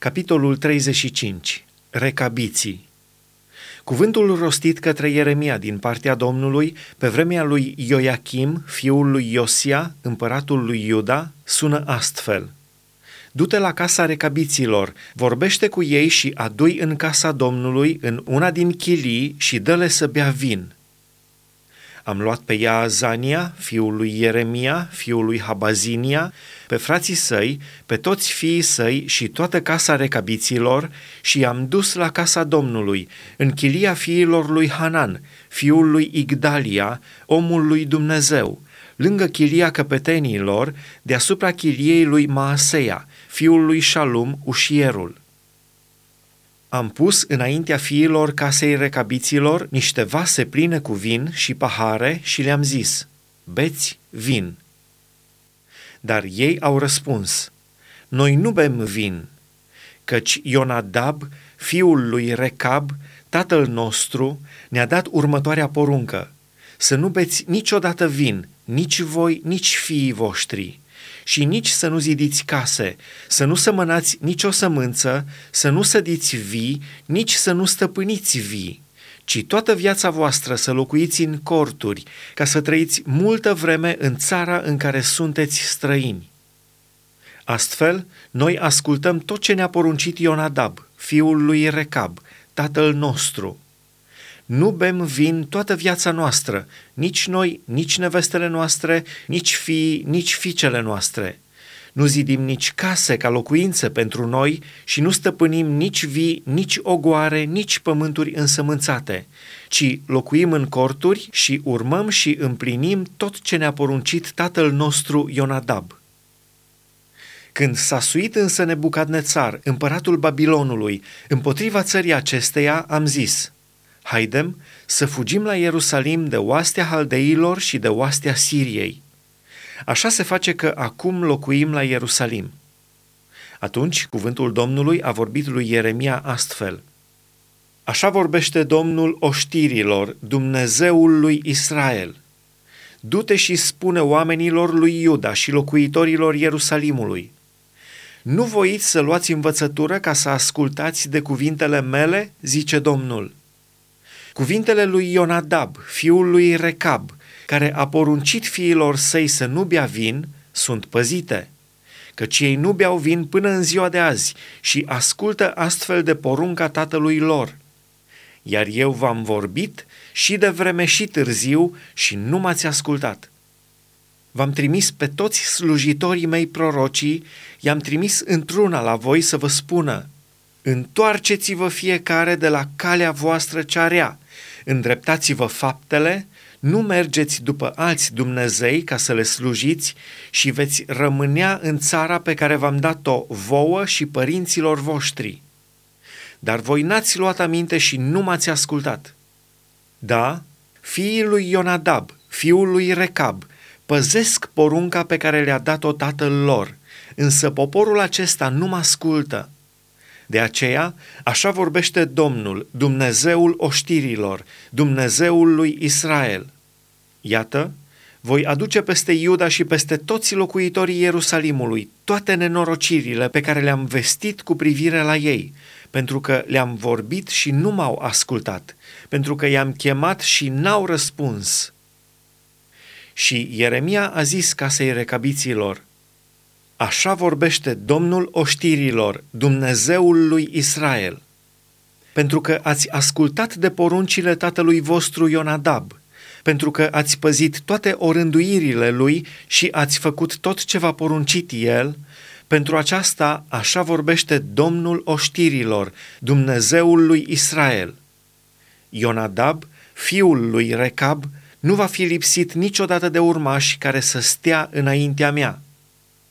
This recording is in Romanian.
Capitolul 35. Recabiții Cuvântul rostit către Ieremia din partea Domnului pe vremea lui Ioachim, fiul lui Iosia, împăratul lui Iuda, sună astfel. Du-te la casa recabiților, vorbește cu ei și adui în casa Domnului, în una din chilii și dă-le să bea vin. Am luat pe ea Zania, fiul lui Ieremia, fiul lui Habazinia, pe frații săi, pe toți fiii săi și toată casa recabiților și i-am dus la casa Domnului, în chilia fiilor lui Hanan, fiul lui Igdalia, omul lui Dumnezeu, lângă chilia căpetenilor, deasupra chiliei lui Maaseia, fiul lui Shalum, ușierul. Am pus înaintea fiilor casei recabiților niște vase pline cu vin și pahare și le-am zis, beți vin. Dar ei au răspuns, noi nu bem vin, căci Ionadab, fiul lui Recab, tatăl nostru, ne-a dat următoarea poruncă, să nu beți niciodată vin, nici voi, nici fiii voștri, și nici să nu zidiți case, să nu sămănați nicio sămânță, să nu sădiți vii, nici să nu stăpâniți vii, ci toată viața voastră să locuiți în corturi, ca să trăiți multă vreme în țara în care sunteți străini. Astfel, noi ascultăm tot ce ne-a poruncit Ionadab, fiul lui Recab, tatăl nostru, nu bem vin toată viața noastră, nici noi, nici nevestele noastre, nici fii, nici fiicele noastre. Nu zidim nici case ca locuințe pentru noi și nu stăpânim nici vii, nici ogoare, nici pământuri însămânțate, ci locuim în corturi și urmăm și împlinim tot ce ne-a poruncit tatăl nostru Ionadab. Când s-a suit însă Nebucadnețar, împăratul Babilonului, împotriva țării acesteia, am zis – Haidem să fugim la Ierusalim de oastea haldeilor și de oastea Siriei. Așa se face că acum locuim la Ierusalim. Atunci cuvântul Domnului a vorbit lui Ieremia astfel. Așa vorbește Domnul oștirilor, Dumnezeul lui Israel. Du-te și spune oamenilor lui Iuda și locuitorilor Ierusalimului. Nu voiți să luați învățătură ca să ascultați de cuvintele mele, zice Domnul. Cuvintele lui Ionadab, fiul lui Recab, care a poruncit fiilor săi să nu bea vin, sunt păzite, căci ei nu beau vin până în ziua de azi și ascultă astfel de porunca tatălui lor. Iar eu v-am vorbit și de vreme și târziu și nu m-ați ascultat. V-am trimis pe toți slujitorii mei prorocii, i-am trimis într-una la voi să vă spună, Întoarceți-vă fiecare de la calea voastră cea rea, îndreptați-vă faptele, nu mergeți după alți Dumnezei ca să le slujiți și veți rămânea în țara pe care v-am dat-o vouă și părinților voștri. Dar voi n-ați luat aminte și nu m-ați ascultat. Da, fiii lui Ionadab, fiul lui Recab, păzesc porunca pe care le-a dat-o tatăl lor, însă poporul acesta nu mă ascultă. De aceea, așa vorbește Domnul, Dumnezeul oștirilor, Dumnezeul lui Israel. Iată, voi aduce peste Iuda și peste toți locuitorii Ierusalimului toate nenorocirile pe care le-am vestit cu privire la ei, pentru că le-am vorbit și nu m-au ascultat, pentru că i-am chemat și n-au răspuns. Și Ieremia a zis casei recabiților, Așa vorbește Domnul oștirilor, Dumnezeul lui Israel. Pentru că ați ascultat de poruncile tatălui vostru Ionadab, pentru că ați păzit toate orânduirile lui și ați făcut tot ce v-a poruncit el, pentru aceasta așa vorbește Domnul oștirilor, Dumnezeul lui Israel. Ionadab, fiul lui Recab, nu va fi lipsit niciodată de urmași care să stea înaintea mea –